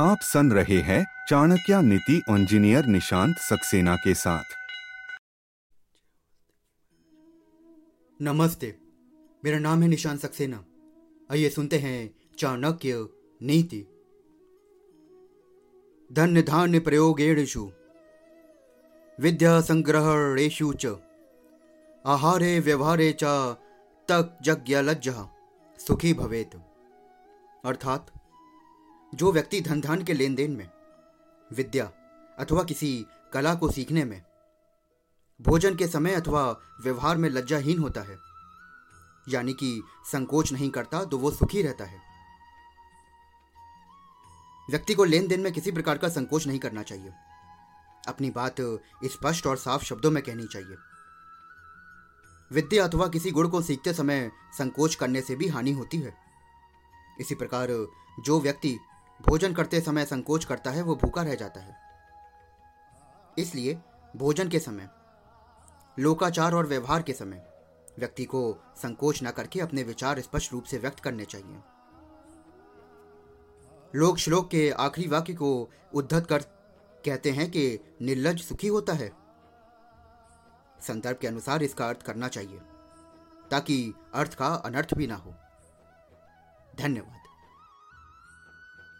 आप सुन रहे हैं चाणक्य नीति इंजीनियर निशांत सक्सेना के साथ। नमस्ते, मेरा नाम है निशांत सक्सेना। आइए सुनते हैं चाणक्य नीति। धन्य धान्य प्रयोगेषु, विद्या संग्रहणेषु च, आहारे व्यवहारे च तक जज्ञ लज्जा सुखी भवेत। अर्थात जो व्यक्ति धन धान के लेन देन में, विद्या अथवा किसी कला को सीखने में, भोजन के समय अथवा व्यवहार में लज्जाहीन होता है, यानी कि संकोच नहीं करता तो वो सुखी रहता है। व्यक्ति को लेन देन में किसी प्रकार का संकोच नहीं करना चाहिए। अपनी बात स्पष्ट और साफ़ शब्दों में कहनी चाहिए। विद्या अथवा किसी गुण को सीखते समय संकोच करने से भी हानि होती है। इसी प्रकार जो व्यक्ति भोजन करते समय संकोच करता है, वो भूखा रह जाता है। इसलिए भोजन के समय, लोकाचार और व्यवहार के समय, व्यक्ति को संकोच न करके अपने विचार स्पष्ट रूप से व्यक्त करने चाहिए। लोग श्लोक के आखिरी वाक्य को उद्धत कर कहते हैं कि निर्लज सुखी होता है। संदर्भ के अनुसार इसका अर्थ करना चाहिए, ताकि अर्थ का अनर्थ भी ना हो। धन्यवाद।